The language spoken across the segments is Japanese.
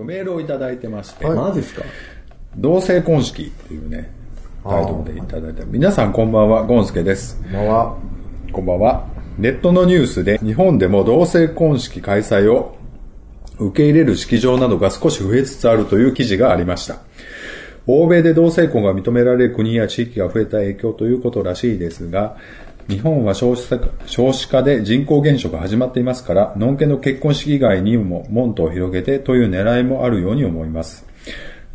とメールをいただいてまして、はい、マジですか？同性婚式っていうね、タイトルでいただいて、皆さんこんばんは、ゴンスケです。こんばんは。こんばんは。ネットのニュースで日本でも同性婚式開催を受け入れる式場などが少し増えつつあるという記事がありました。欧米で同性婚が認められる国や地域が増えた影響ということらしいですが、日本は少子化少子化で人口減少が始まっていますから、のんけの結婚式以外にも門戸を広げてという狙いもあるように思います。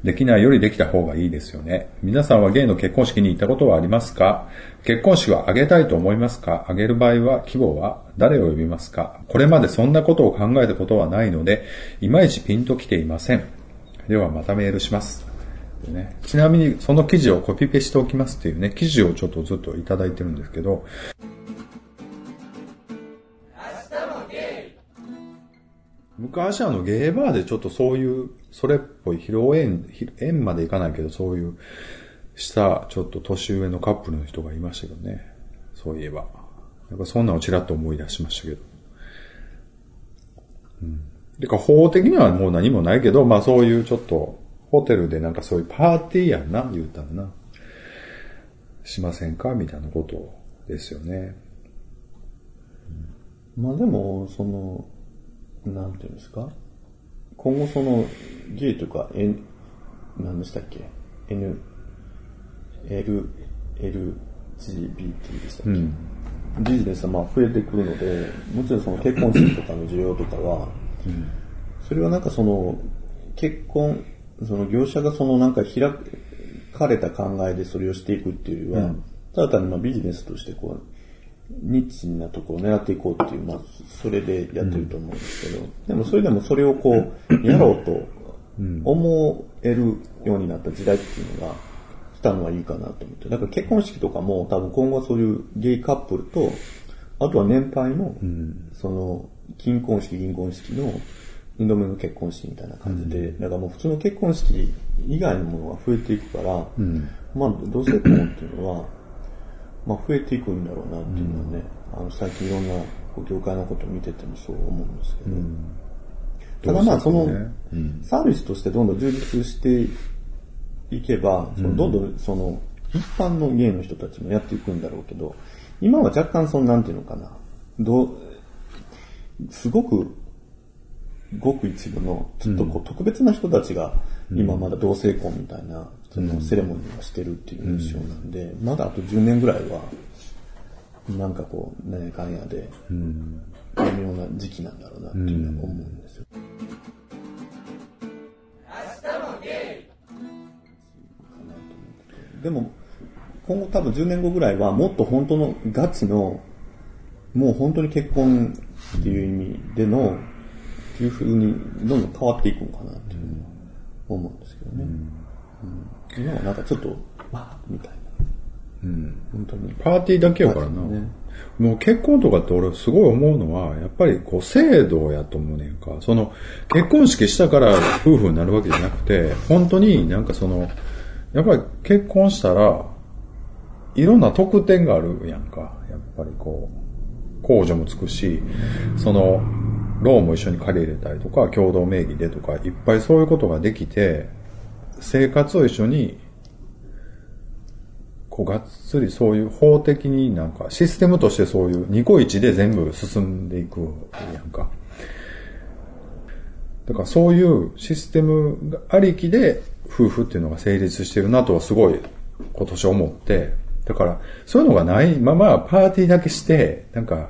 できないよりできた方がいいですよね。皆さんはゲイの結婚式に行ったことはありますか？結婚式は挙げたいと思いますか？挙げる場合は規模は誰を呼びますか？これまでそんなことを考えたことはないので、いまいちピンときていません。ではまたメールします。ね、ちなみにその記事をコピペしておきますっていうね、記事をちょっとずっといただいてるんですけど、昔あのゲーバーでちょっとそういう、それっぽい披露宴、宴までいかないけどそういう、したちょっと年上のカップルの人がいましたけどね。そういえば。なんかそんなのちらっと思い出しましたけど。うん。てか法的にはもう何もないけど、まあそういうちょっと、ホテルでなんかそういうパーティーやんな、言うたらな。しませんか？みたいなことですよね。まあでも、その、なんていうんですか？今後その、ゲイとか、N、何でしたっけ ?N、L、LGBT でしたっけ、うん。ビジネスはまあ増えてくるので、もちろんその結婚式とかの需要とかは、それはなんかその、結婚、その業者がそのなんか開かれた考えでそれをしていくっていうよりは、ただ単にまあビジネスとしてこう、ニッチなところを狙っていこうっていう、まあ、それでやってると思うんですけど、でもそれでもそれをこう、やろうと思えるようになった時代っていうのが来たのはいいかなと思って。だから結婚式とかも多分今後はそういうゲイカップルと、あとは年配の、その、金婚式、銀婚式の二度目の結婚式みたいな感じで、だからもう普通の結婚式以外のものが増えていくから、まあ同性婚っていうのは、まあ増えていくんだろうなっていうのはね、あの最近いろんな業界のことを見ててもそう思うんですけど、ただまあその、サービスとしてどんどん充実していけば、そのどんどんその一般のゲイの人たちもやっていくんだろうけど、今は若干そのなんていうのかな、どう、すごくごく一部の、ちょっとこう特別な人たちが、今まだ同性婚みたいな、そのセレモニーをしてるっていう印象なんで、まだあと10年ぐらいは、なんかこう、ねかんやで、微妙な時期なんだろうなっていうのは思うんですよ。でも、今後多分10年後ぐらいはもっと本当のガチの、もう本当に結婚っていう意味での、っていう風にどんどん変わっていくのかなっていうのは思うんですけどね。うん今はなんかちょっと、わーみたいな。うん。本当に。パーティーだけやからな。ねもう結婚とかって俺すごい思うのは、やっぱりこう制度やと思うねんか。その結婚式したから夫婦になるわけじゃなくて、本当になんかその、やっぱり結婚したら、いろんな特典があるやんか。やっぱりこう、控除もつくし、その、ローンも一緒に借り入れたりとか、共同名義でとか、いっぱいそういうことができて、生活を一緒にこうがっつりそういう法的になんかシステムとしてそういうニコイチで全部進んでいくやんか。だからそういうシステムがありきで夫婦っていうのが成立してるなとはすごい今年思って、だからそういうのがないままパーティーだけして、なんか、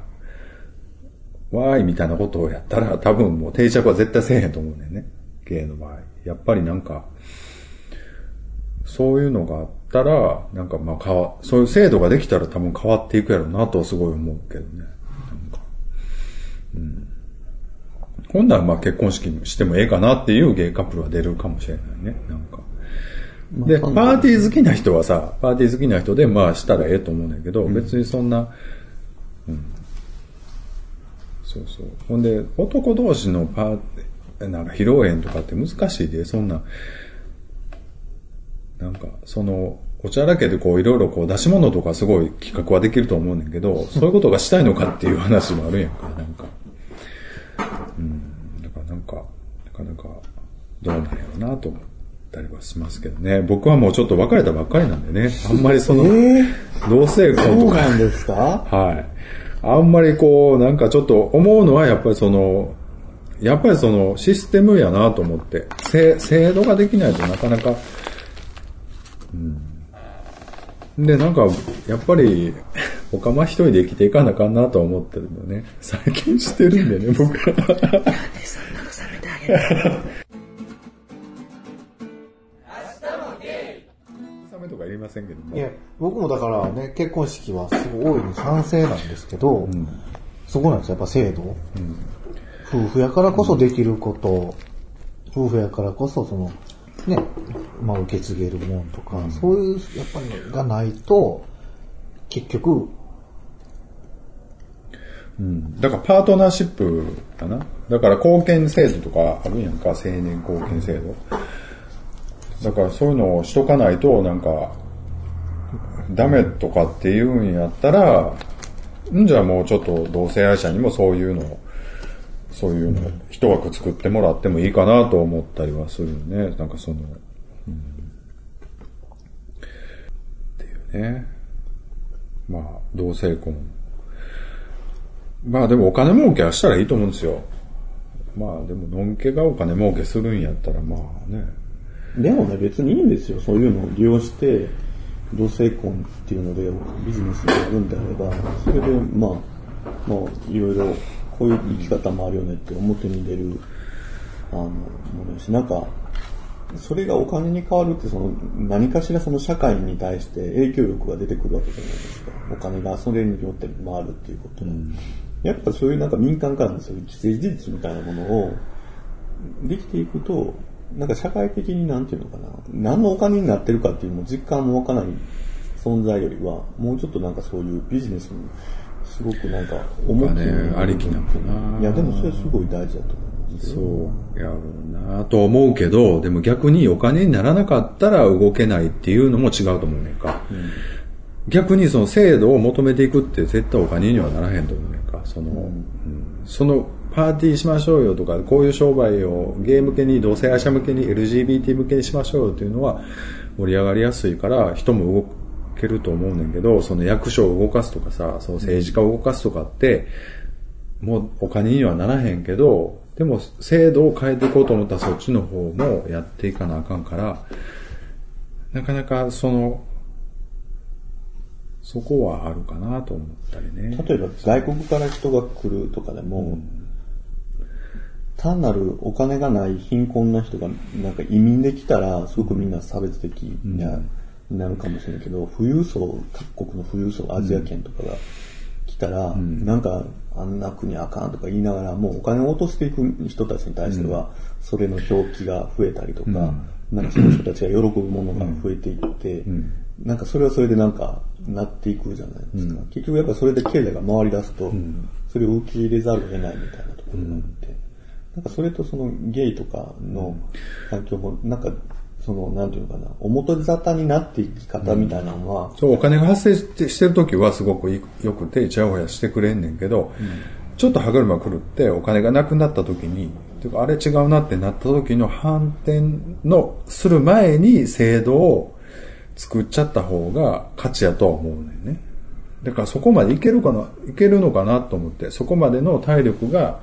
わーいみたいなことをやったら多分もう定着は絶対せえへんと思うねんね。芸の場合。やっぱりなんか、そういうのがあったら、なんかまあ変わ、そういう制度ができたら多分変わっていくやろうなとはすごい思うけどね。なんか。うん。ほんならまあ結婚式してもええかなっていうゲイカップルは出るかもしれないね。なんか。で、パーティー好きな人はさ、パーティー好きな人でまあしたらええと思うんだけど、別にそんな、うん。そうそう。ほんで、男同士のパーなんか披露宴とかって難しいで、そんな、なんか、その、お茶だけでこういろいろこう出し物とかすごい企画はできると思うねんけど、そういうことがしたいのかっていう話もあるやんか、なんか。うん。だからなんか、なかなか、どうと思ったりはしますけどね。僕はもうちょっと別れたばっかりなんでね。あんまりその、え同性そ婚とか、うなんですか？はい。あんまりこう、なんかちょっと思うのはやっぱりその、やっぱりそのシステムやなと思って、制制度ができないとなかなか、うん。で、なんか、やっぱり、おかま一人で生きていかなあかんなと思ってるんでね。最近してるんでね、僕は。メとかいりませんけどもい。や、僕もだからね、結婚式はすごい大いに賛成なんですけど、そこなんですよ、やっぱ制度。夫婦やからこそできること、夫婦やからこそその、ね、まあ受け継げるもんとか、そういう、やっぱりがないと、結局、うんだからパートナーシップかな。だから貢献制度とかあるやんか、青年貢献制度。だからそういうのをしとかないと、なんか、ダメとかっていうんやったら、んじゃあもうちょっと同性愛者にもそういうの、そういうの一枠作ってもらってもいいかなと思ったりはするね。なんかその、っていうね。まあ、同性婚。まあでもお金儲けはしたらいいと思うんですよ。まあでも、のんけがお金儲けするんやったら、まあね。でもね、別にいいんですよ。そういうのを利用して、同性婚っていうのでビジネスになるんであれば、それで、まあ、まあ、いろいろ、こういう生き方もあるよねって表に出る、あの、ものだし、なんか、それがお金に変わるって、その、何かしらその社会に対して影響力が出てくるわけじゃないですか。お金がそれによって回るっていうことは。やっぱそういうなんか民間からのそういう既成事実みたいなものを、できていくと、なんか社会的になんていうのかな、何のお金になってるかっていうのも実感もわからない存在よりは、もうちょっとなんかそういうビジネスにすごくなんか重きお金ありきなのかないや、でもそれすごい大事だと思いますよ。そうやろうなと思うけど、でも逆にお金にならなかったら動けないっていうのも違うと思うねんか。逆にその制度を求めていくって絶対お金にはならへんと思うねんか。その、うんそのパーティーしましょうよとか、こういう商売をゲーム向けに、同性愛者向けに、LGBT 向けにしましょうよっていうのは盛り上がりやすいから人も動けると思うねんけど、その役所を動かすとかさ、その政治家を動かすとかって、もうお金にはならへんけど、でも制度を変えていこうと思ったらそっちの方もやっていかなあかんから、なかなかその、そこはあるかなと思ったりね。例えば外国から人が来るとかでも、単なるお金がない貧困な人がなんか移民で来たらすごくみんな差別的にな,、なるかもしれないけど、富裕層、各国の富裕層、アジア圏とかが来たら、なんかあんな国あかんとか言いながら、もうお金を落としていく人たちに対しては、それの表記が増えたりとか、なんかその人たちが喜ぶものが増えていって、なんかそれはそれでなんかなっていくじゃないですか。結局やっぱそれで経済が回り出すと、それを受け入れざるを得ないみたいなところがあって、なんかそれとそのゲイとかの環境も、なんかその、なんていうのかな、表沙汰になっていき方みたいなのは、そう、お金が発生してしてるときはすごくい良くて、ちやほやしてくれんねんけど、ちょっと歯車狂ってお金がなくなったときに、てかあれ違うなってなった時の反転のする前に制度を作っちゃった方が勝ちやとは思うねんね。だからそこまでいけるかな、いけるのかなと思って、そこまでの体力が、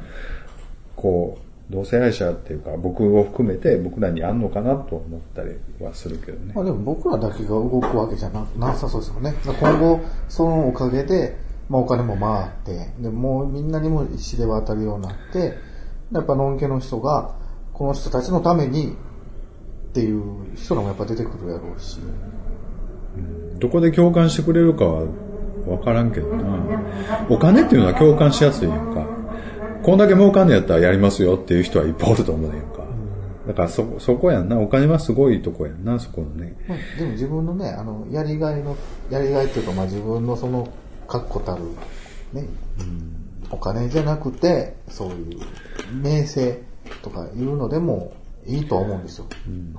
こう、同性愛者っていうか僕を含めて僕らにあんのかなと思ったりはするけどね。まあでも僕らだけが動くわけじゃななさそうですもんね。今後、そのおかげで、まあお金も回って、で、もうみんなにも知れ渡るようになって、やっぱのんけの人が、この人たちのためにっていう人らもやっぱ出てくるやろうし。どこで共感してくれるかは分からんけどな。お金っていうのは共感しやすいやんか。こんだけ儲かんねやったらやりますよっていう人はいっぱいおると思うねんか。だからそ、そこやんな。お金はすごいとこやんな、そこのね。まあでも自分のね、あの、やりがいの、やりがいっていうか、まあ自分のその、確固たる、ね、お金じゃなくて、そういう、名声とかいうのでもいいとは思うんですよ。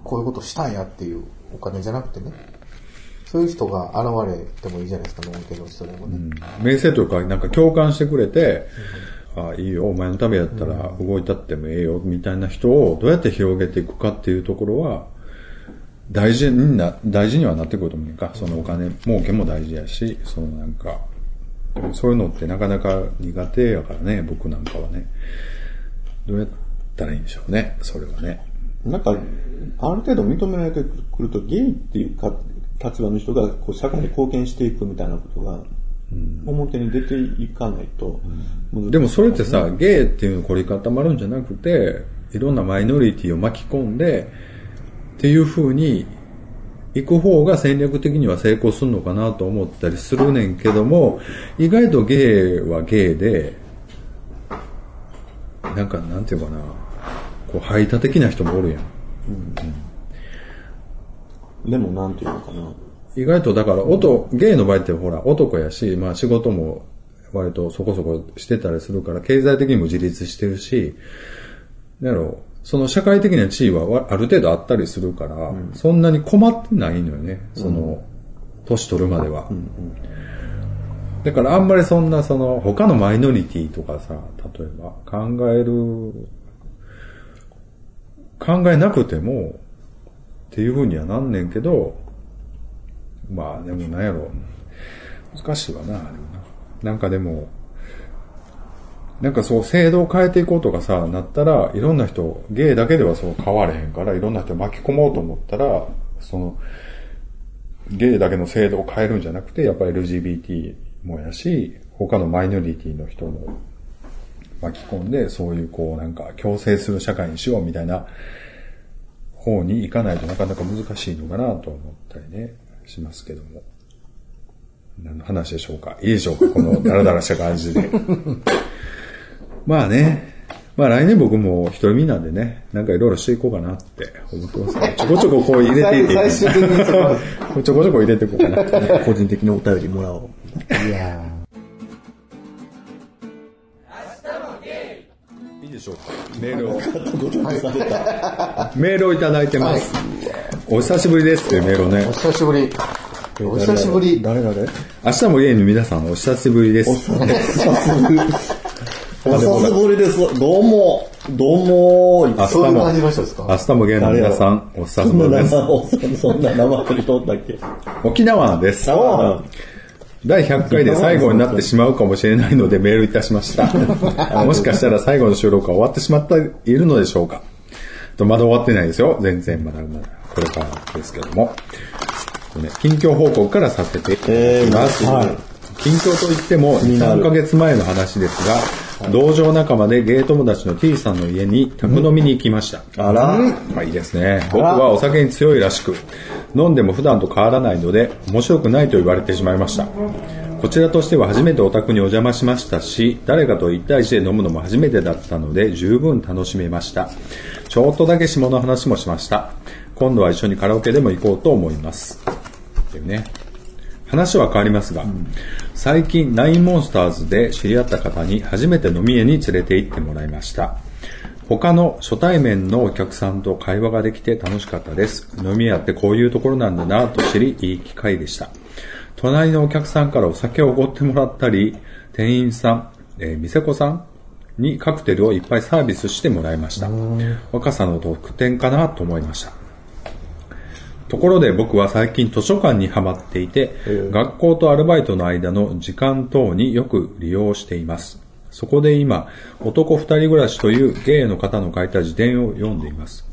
こういうことしたんやっていうお金じゃなくてね。そういう人が現れてもいいじゃないですか、のんけの人でもね。名声というか、なんか共感してくれて、あいいよ、お前のためやったら動いたってもええよ、みたいな人をどうやって広げていくかっていうところは、大事にな、大事にはなってくると思うか。そのお金儲けも大事やし、そのなんか、そういうのってなかなか苦手やからね、僕なんかはね。どうやったらいいんでしょうね、それはね。なんか、ある程度認められてくると、ゲイっていうか立場の人がこう社会に貢献していくみたいなことが、表に出ていかないと、でもそれってさ、ゲイっていうの凝り固まるんじゃなくて、いろんなマイノリティを巻き込んで、っていう風に行く方が戦略的には成功するのかなと思ったりするねんけども、意外とゲイはゲイで、なんかなんていうかな、こう排他的な人もおるやん。でもなんていうのかな。意外とだから、音、ゲイの場合ってほら、男やし、まあ仕事も割とそこそこしてたりするから、経済的にも自立してるし、やろその社会的な地位はある程度あったりするから、そんなに困ってないのよね、その、年取るまでは。だからあんまりそんなその、他のマイノリティとかさ、例えば考える、考えなくても、っていう風にはなんねんけど、まあでもなんやろ、難しいわな、でもな。なんかでも、なんかそう制度を変えていこうとかさ、なったら、いろんな人、ゲイだけではそう変われへんから、いろんな人巻き込もうと思ったら、その、ゲイだけの制度を変えるんじゃなくて、やっぱり LGBT もやし、他のマイノリティの人も巻き込んで、そういうこうなんか共生する社会にしようみたいな方に行かないとなかなか難しいのかなと思ったりね、しますけども。何の話でしょうか？いいでしょうか？このダラダラした感じで。まあね。まあ来年僕も一人身なんでね、なんかいろいろしていこうかなって思ってますね。ちょこちょここう入れていって。最最終的に ちょこちょこ入れていこうかな。個人的にお便りもらおう。いやいしょうかメールを。メールをいただいてます。お久しぶりですってメールをねーお。久しぶり。お久しぶり。誰誰明日もゲイの皆さんお久しぶりです。お久しぶりです。どうも。どうも。明日も明日もゲイの皆さんお久しぶりです。生、そんな生振り通ったっけ？沖縄です。あ第100回で最後になってしまうかもしれないのでメールいたしました。もしかしたら最後の収録が終わってしまっているのでしょうかとまだ終わってないですよ。全然まだまだこれからですけども。ね近況報告からさせていただきます。えーはい近況といっても2、なる3ヶ月前の話ですが、道場仲間でゲイ友達の T さんの家に宅飲みに行きました。あら。まあいいですね。僕はお酒に強いらしく、飲んでも普段と変わらないので、面白くないと言われてしまいました。こちらとしては初めてお宅にお邪魔しましたし、誰かと1対1で飲むのも初めてだったので、十分楽しめました。ちょっとだけ下の話もしました。今度は一緒にカラオケでも行こうと思います。っていうね。話は変わりますが、最近ナインモンスターズで知り合った方に初めて飲み屋に連れて行ってもらいました。他の初対面のお客さんと会話ができて楽しかったです。飲み屋ってこういうところなんだなと知り、いい機会でした。隣のお客さんからお酒をおごってもらったり、店員さん、えー店子さんにカクテルをいっぱいサービスしてもらいました。若さの特典かなと思いました。ところで僕は最近図書館にハマっていて、学校とアルバイトの間の時間等によく利用しています。そこで今、男二人暮らしというゲイの方の書いた辞典を読んでいます。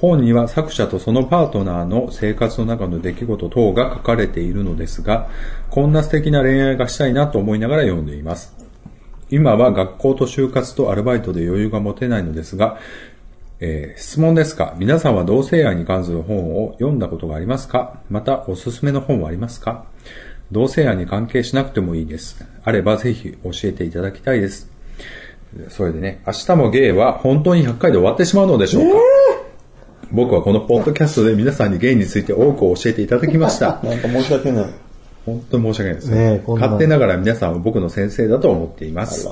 本には作者とそのパートナーの生活の中の出来事等が書かれているのですが、こんな素敵な恋愛がしたいなと思いながら読んでいます。今は学校と就活とアルバイトで余裕が持てないのですが、えー質問ですが、皆さんは同性愛に関する本を読んだことがありますか？また、おすすめの本はありますか？同性愛に関係しなくてもいいです。あればぜひ教えていただきたいです。それでね、明日もゲイは本当に100回で終わってしまうのでしょうか、僕はこのポッドキャストで皆さんにゲイについて多く教えていただきました。なんか申し訳ない。本当に申し訳ないですね。ね勝手ながら皆さんは僕の先生だと思っています。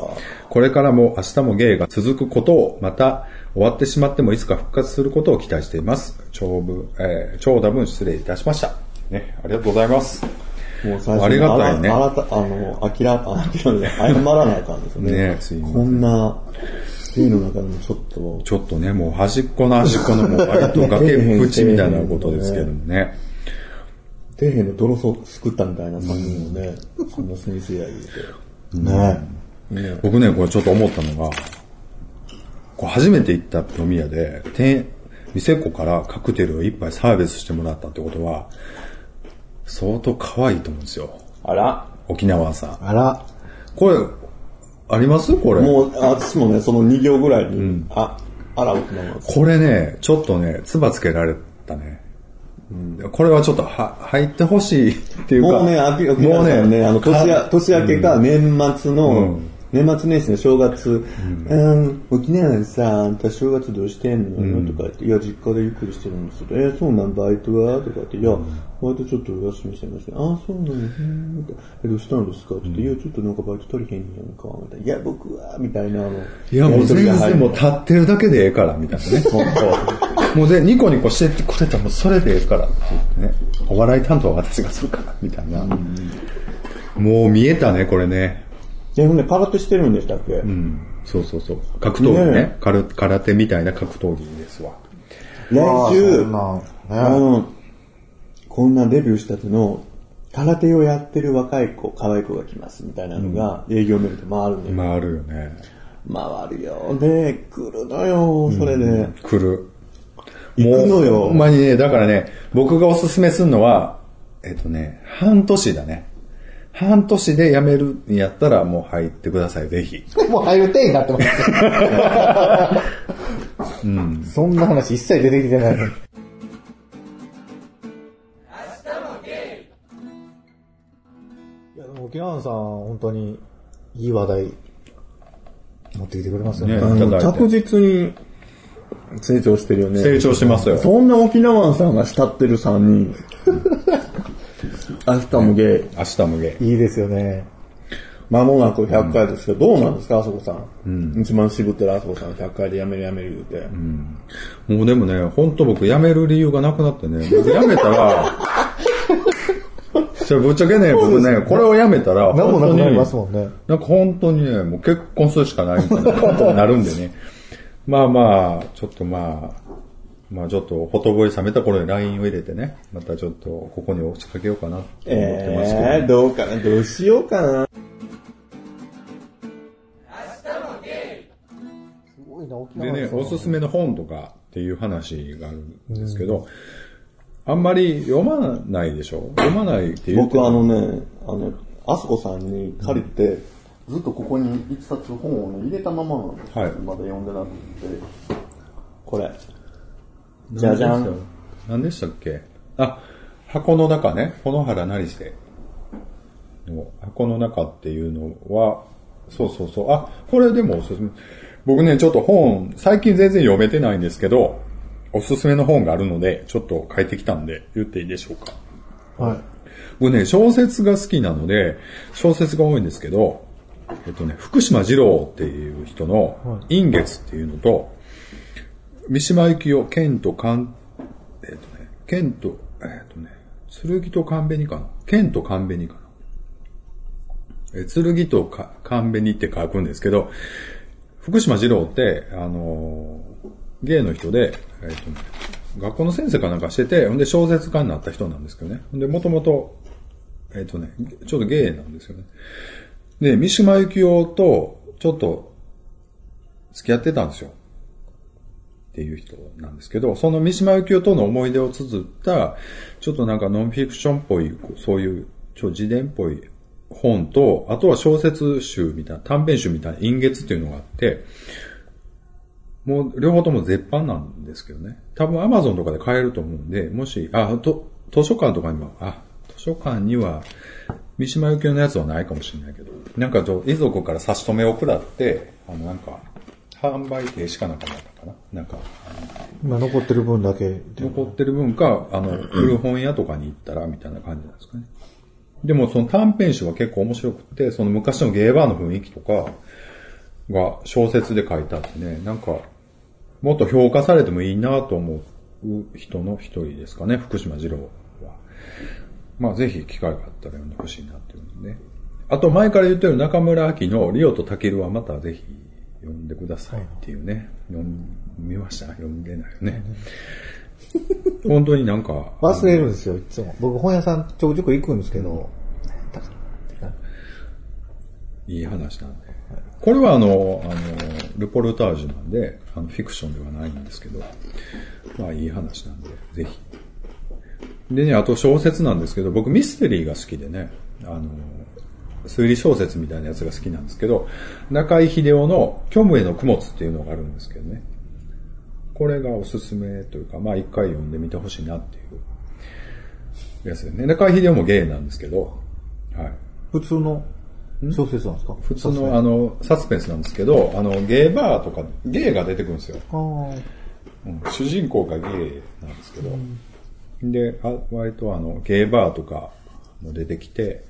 これからも明日もゲイが続くことを、また終わってしまってもいつか復活することを期待しています。長文、えー長打文失礼いたしました。ね、ありがとうございます。もう最初ありがたいねあらあらた、あの、あきら、あきらめ謝らないかんですよね。ねすいませんこんな、芸の中でもちょっと、ちょっとね、もう端っこの端っこのもう割と崖っぷちみたいなことですけどもね。底辺の泥そすくったみたいな3人をね、そんな先生や言うねて。ね僕ね、これちょっと思ったのが、こう初めて行った飲み屋で、店、店子からカクテルを一杯サービスしてもらったってことは、相当可愛いと思うんですよ。あら、沖縄さん。あら、これ、あります？これ。もう、あ私もね、その2行ぐらいに、あ、あら、沖縄これね、ちょっとね、唾つけられたね。これはちょっとは入ってほしいっていうか。もうね、あき、沖縄さんね、あの、年明けか年末の、うん年末年始の正月、うん、沖縄でさ、あんた正月どうしてんのよ、とか言って、いや、実家でゆっくりしてるんですよ。えーそうなん、バイトは？とか言って、いや、バイトちょっとお休みしてました。ああ、そうなんや、うんみたいなえ、どうしたんですか？って言って、いや、ちょっとなんかバイト取りへんやんか、みたいな。いや、僕は、みたいな、いや、もう全然もう立ってるだけでええから、みたいなね。本もうで、ニコニコしてくれたらもうそれでええからって言ってね。お笑い担当は私がするから、みたいな。もう見えたね、これね。当。でもね、空手してるんでしたっけ？うん。そうそうそう。格闘技ねね。空空手みたいな格闘技ですわ。来まあ週、あね。の、こんなデビューしたての、空手をやってる若い子、可愛い子が来ますみたいなのが、営業メールで回るんで、まああるよね。回るよ。で、来るのよ、それで。来る。行くのよもうほんまにね、だからね、僕がおすすめするのは、えっとね、半年だね。半年で辞めるんやったらもう入ってください、ぜひ。もう入る手になってます うん。そんな話一切出てきてない。いや、でも沖縄さん、本当にいい話題持ってきてくれますよね。ね着実に成長してるよね。成長してますよ。そんな沖縄さんが慕ってる3人。明日もゲイ。明日もゲイ。いいですよね。間もなく100回ですけど、どうなんですか、あそこさん。一番渋ってるあそこさん100回で辞める辞める言うて。もうでもね、本当僕辞める理由がなくなってね、僕辞めたら、じゃあぶっちゃけね、僕ね、これを辞めたら、何もなくなります本もんね。当になんか本当にね、もう結婚するしかないみたいなことになるんでね。まあまあ、ちょっとまあ、まあちょっと、ほとぼり冷めた頃に LINE を入れてね、またちょっと、ここに落ちかけようかなって思ってますけど、えー、どうかな、どうしようかな？すごいな、沖でね、おすすめの本とかっていう話があるんですけど、あんまり読まないでしょ？読まないっていう僕あのね、あの、あそこさんに借りて、ずっとここに一冊本をね、入れたままなんですよ。はいまだ読んでなくて。これ。じゃじゃん。何でした？っけ？あ、箱の中ね、この原成瀬の箱の中っていうのは、そうそうそう、あ、これでもおすすめ。僕ね、ちょっと本、最近全然読めてないんですけど、おすすめの本があるので、ちょっと書いてきたんで、言っていいでしょうか。はい。僕ね、小説が好きなので、小説が多いんですけど、えっとね、福島二郎っていう人の、陰月っていうのと、三島由紀夫、剣と勘、えっとね、剣と、えっとね、剣と勘紅かな剣と勘紅かなえ剣とか勘紅って書くんですけど、福島二郎って、あのー芸の人で、えっとね、学校の先生かなんかしてて、ほんで小説家になった人なんですけどね。ほんで、もともと、えっとね、ちょっと芸なんですよね。で、三島由紀夫と、ちょっと、付き合ってたんですよ。っていう人なんですけど、その三島由紀夫との思い出を綴った、ちょっとなんかノンフィクションっぽい、そういう、ちょ自伝っぽい本と、あとは小説集みたいな、短編集みたいな、陰月っていうのがあって、もう両方とも絶版なんですけどね。多分アマゾンとかで買えると思うんで、もし、あ、と、図書館とかにも、あ、図書館には、三島由紀夫のやつはないかもしれないけど、なんかちょ遺族から差し止めを食らって、あのなんか、販売停止かなんかなったかな？なんか、今残ってる分だけで。残ってる分か、あの、古本屋とかに行ったら、みたいな感じなんですかね。でもその短編集は結構面白くて、その昔のゲーバーの雰囲気とかが小説で書いてあってね、なんか、もっと評価されてもいいなと思う人の一人ですかね、福島二郎は。まあぜひ機会があったら読んでほしいなっていうのね。あと前から言ってる中村明のリオとタケルはまたぜひ読んでくださいっていうね。読みました？読んでないよね。本当になんか。忘れるんですよ、いつも。僕本屋さんちょくちょく行くんですけど、いい話なんで。これはあの、あの、ルポルタージュなんで、あの、フィクションではないんですけど、まあいい話なんで、ぜひ。でね、あと小説なんですけど、僕ミステリーが好きでね、あの、推理小説みたいなやつが好きなんですけど、中井秀夫の虚無への供物っていうのがあるんですけどね。これがおすすめというか、まあ一回読んでみてほしいなっていうやつでね。中井秀夫もゲイなんですけど、はい。普通の小説なんですか？普通のあの、サスペンスなんですけど、あの、ゲイバーとか、ゲイが出てくるんですよ。うん主人公がゲイなんですけど、で、あ割とあの、ゲイバーとかも出てきて、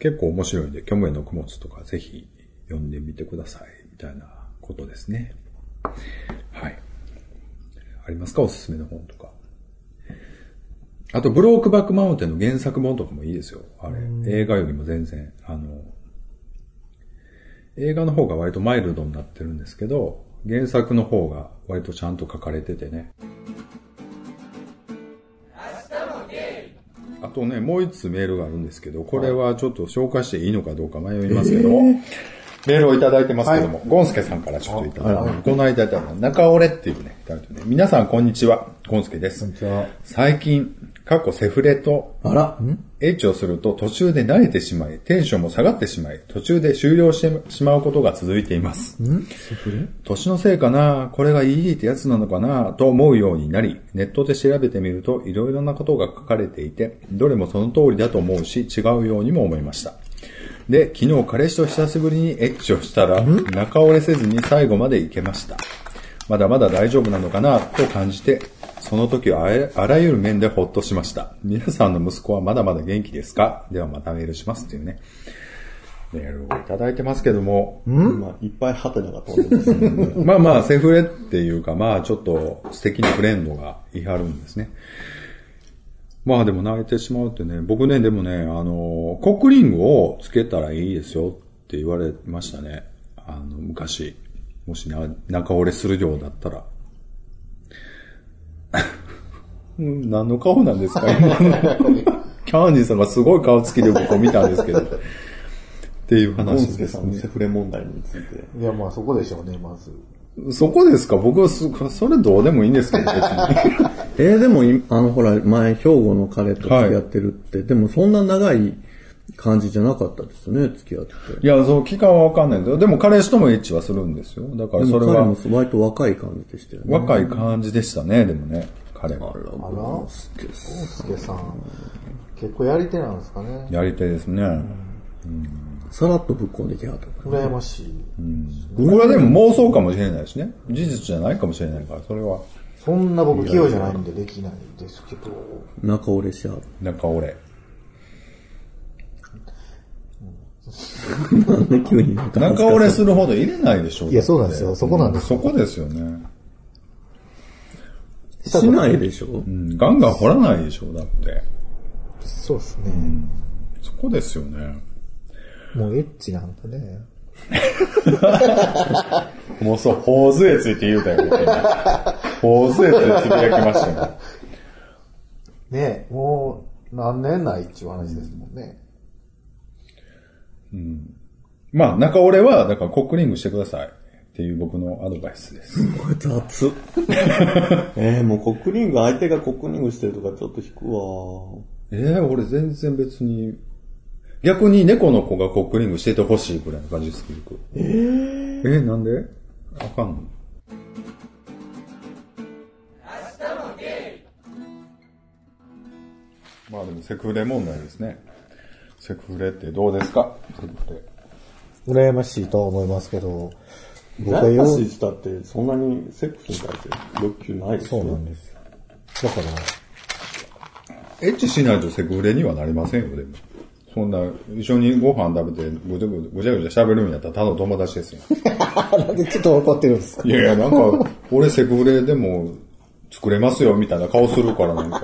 結構面白いんで、虚無への供物とかぜひ読んでみてください、みたいなことですね。はい。ありますか？おすすめの本とか。あと、ブロークバックマウンテンの原作本とかもいいですよ。あれ。映画よりも全然、あの、映画の方が割とマイルドになってるんですけど、原作の方が割とちゃんと書かれててね。あとね、もう一つメールがあるんですけど、これはちょっと紹介していいのかどうか迷いますけど、メールをいただいてますけども、ゴンスケさんからちょっといただいて、この間いただいた中折れっていうね、いただいてね、皆さんこんにちは、ゴンスケです。こんにちは。最近、過去セフレとあら、ん？エッチをすると途中で慣れてしまい、テンションも下がってしまい、途中で終了してしまうことが続いています。ん？セフレ？年のせいかな？これがいいってやつなのかな？と思うようになり、ネットで調べてみるといろいろなことが書かれていて、どれもその通りだと思うし、違うようにも思いました。で、昨日彼氏と久しぶりにエッチをしたら、中折れせずに最後までいけました。まだまだ大丈夫なのかな？と感じて、その時はあらあらゆる面でほっとしました。皆さんの息子はまだまだ元気ですか？ではまたメールしますっていうね。メールをいただいてますけども、まあ、いっぱいハテナが飛んでますね。まあまあ、セフレっていうか、まあちょっと素敵なフレンドがいはるんですね。まあでも泣いてしまうってね、僕ね、でもね、あの、コックリングをつけたらいいですよって言われましたね。あの、昔。もしな、中折れするようだったら。う ん何の顔なんですか？今のキャンディーさんがすごい顔つきで僕を見たんですけど。っていう話ですねさんの。セフレ問題について。いや、まあそこでしょうね、まず。そこですか？僕はそ、それどうでもいいんですけど、別に。えー、でもい、あの、ほら、前、兵庫の彼と付き合ってるって、でもそんな長い感じじゃなかったですよね、付き合って。いや、その期間はわかんないんだよ。でも彼氏ともエッチはするんですよ。だからそれは彼も割と若い感じでしたよね。若い感じでしたね、でもね、彼は。あら、ゴンスケさん。結構やり手なんですかね。やり手ですね。さらっとぶっこんできはったから。羨ましい。これはでも妄想かもしれないしね。事実じゃないかもしれないから、それはそんな僕器用じゃないんでできないですけど。中折れしはる。中俺。なんで 急になんか中折れするほど入れないでしょ。いやそうなんですよそこなんですそこですよね。しないでしょうん、ガンガン掘らないでしょ、だって。そうですね。そこですよね。もうエッチなんだね。もうそう、頬杖ついて言うたよ、頬杖ついてつぶやきましたよ。ねもう何年ないっていう話ですもんね。まあ、中折れは、だからコックリングしてください。っていう僕のアドバイスです。雑。えー、もうコックリング、相手がコックリングしてるとかちょっと引くわ。ええ俺全然別に、逆に猫の子がコックリングしててほしいくらいの感じです、僕。えー、えなんで？あかんの？まあでもセクフレ問題ですね。セクフレってどうですか？セクフレ。羨ましいとは思いますけど、僕はよ羨ましい人だって、そんなにセックスに対して欲求ないですそよ。うなんですよ。だから、エッチしないとセクフレにはなりませんよ、でも。そんな、一緒にご飯食べてぐちゃぐちゃぐちゃ喋るんやったらただの友達ですよ。なんでちょっと怒ってるんですか？いやいや、なんか、俺セクフレでも作れますよみたいな顔するからなんか。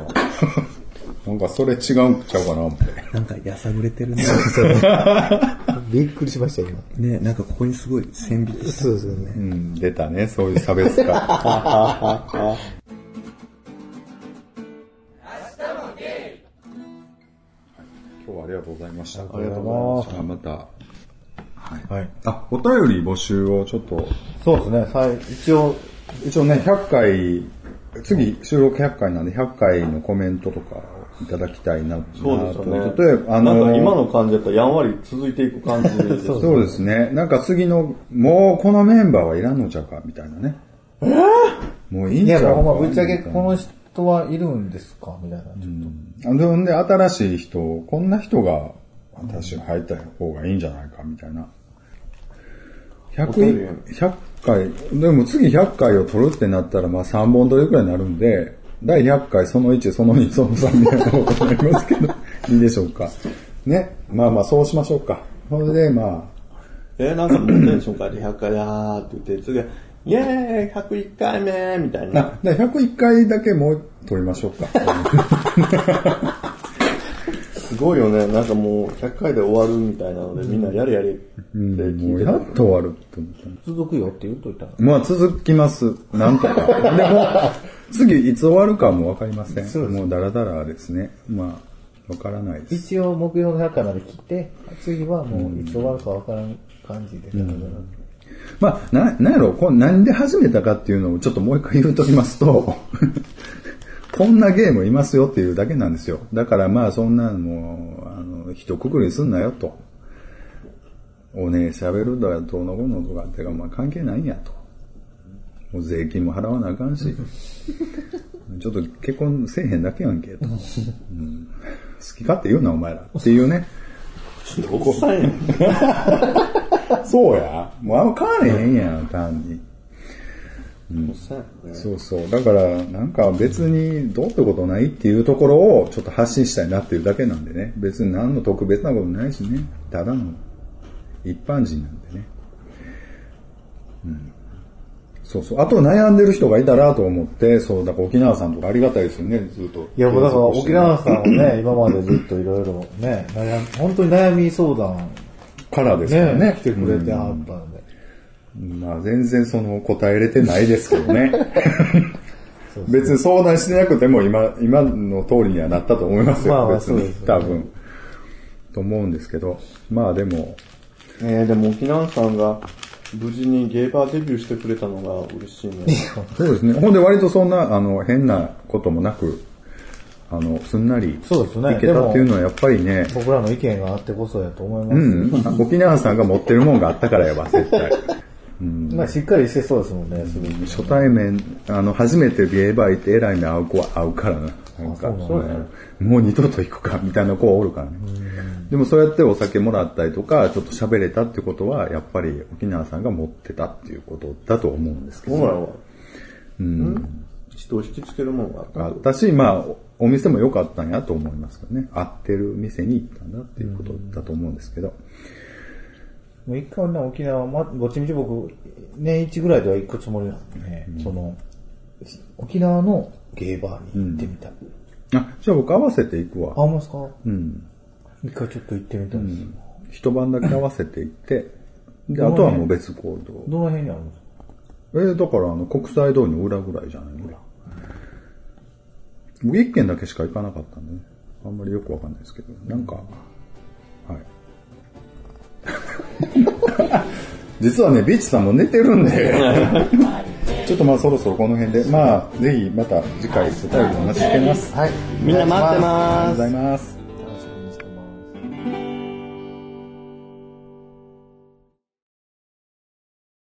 なんかそれ違うんちゃうかな思って。なんかやさぐれてるね。びっくりしました、今。ね、なんかここにすごい線引きした。そうですよね。うん、出たね、そういう差別化。今日はありがとうございました。ありがとうございじゃあまた、はい。あ、お便り募集をちょっと、そうですね、さい一応、一応ね、100回、次収録100回なんで100回のコメントとかいただきたいなそうですよね。例えば、あの、なんか今の感じだったらやんわり続いていく感じです。そうですね。なんか次の、もうこのメンバーはいらんのちゃうか、みたいなね。もういいんいや、ちゃうか。ほんまぶっちゃけこの人はいるんですかみたいな。ちょっとあでほんで、新しい人、こんな人が私入った方がいいんじゃないか、みたいな。100、100回、でも次100回を取るってなったら、まあ3本取りくらいになるんで、第100回その1、その2、その3みたいなことになりますけど、いいでしょうか。ね。まあまあそうしましょうか。それで、まあえー、なんかもうテンション変えて100回だーって言って、次は、イェーイ !101 回目みたい、な。あ、で101回だけもう取りましょうか。すごいよね。なんかもう100回で終わるみたいなので、みんなやれやれってうん、もうやっと終わるって思った。続くよって言うといた。まあ続きます。なんとか。でも、次いつ終わるかもわかりません。もうダラダラですね。まあ、わからないです。一応目標の100回まで来て、次はもういつ終わるかわからん感じで。まあ、な、なんやろ、こうなんで始めたかっていうのをちょっともう一回言うときますと、こんなゲームいますよっていうだけなんですよ。だからまあそんなのもう、あの、一括りにすんなよと。おねえ喋るだどうのこうのとかってか、まあ関係ないんやと。もう税金も払わなあかんし。ちょっと結婚せえへんだけやんけと。うん好き勝手言うなお前ら。っていうね。どこさんやねん。そうや。もうあんま変われへんやん、単に。そうやねそうそう。だから、なんか別にどうってことないっていうところをちょっと発信したいなっていうだけなんでね。別に何の特別なことないしね。ただの一般人なんでね。うん。そうそう。あと悩んでる人がいたらと思って、そう、だから沖縄さんとかありがたいですよね、ずっと。いや、もうだから沖縄さんもね、今までずっといろいろね、悩み本当に悩み相談、からですからね。ね、来てくれてはったんで。まあ全然その答えれてないですけどね。別に相談してなくても今、今の通りにはなったと思いますよ。まあまあ別にね多分。と思うんですけど。まあでも、えー、でも沖縄さんが無事にゲーバーデビューしてくれたのが嬉しいね。そうですね。ほんで割とそんな、あの、変なこともなく、あの、すんなりそうですねいけたっていうのはやっぱりね、僕らの意見があってこそやと思います。うん、沖縄さんが持ってるもんがあったからやわ、絶対。まあしっかりしてそうですもんね、すぐに。初対面、あの、初めてゲーバー行って偉い目合う子は会うからな。なんか、そうもう二度と行くか、みたいな子はおるからね。でもそうやってお酒もらったりとか、ちょっと喋れたってことは、やっぱり沖縄さんが持ってたっていうことだと思うんですけど。ほらは。うん。人を引きつけるものがあったあったし、まあ、おお店も良かったんやと思いますけどね。合ってる店に行ったんだっていうことだと思うんですけど。もう一回ね、沖縄、ま、どっちみち僕、年一ぐらいでは行くつもりなんでね、その、沖縄のゲーバーに行ってみたい。あ、じゃあ僕合わせて行くわ。あ、ほんまですか？うん。一回ちょっと行ってみたいです。一晩だけ合わせて行って、で、あとはもう別行動。どの辺にあるんですか？えーだからあの、国際通りの裏ぐらいじゃない？の僕一軒だけしか行かなかったんでね。あんまりよくわかんないですけど、なんか、はい。実はね、ビーチさんも寝てるんで、ちょっとまあそろそろこの辺で、まあ、ぜひまた次回お便りお待ちしてます。はい。みんな待ってありがとうますございます。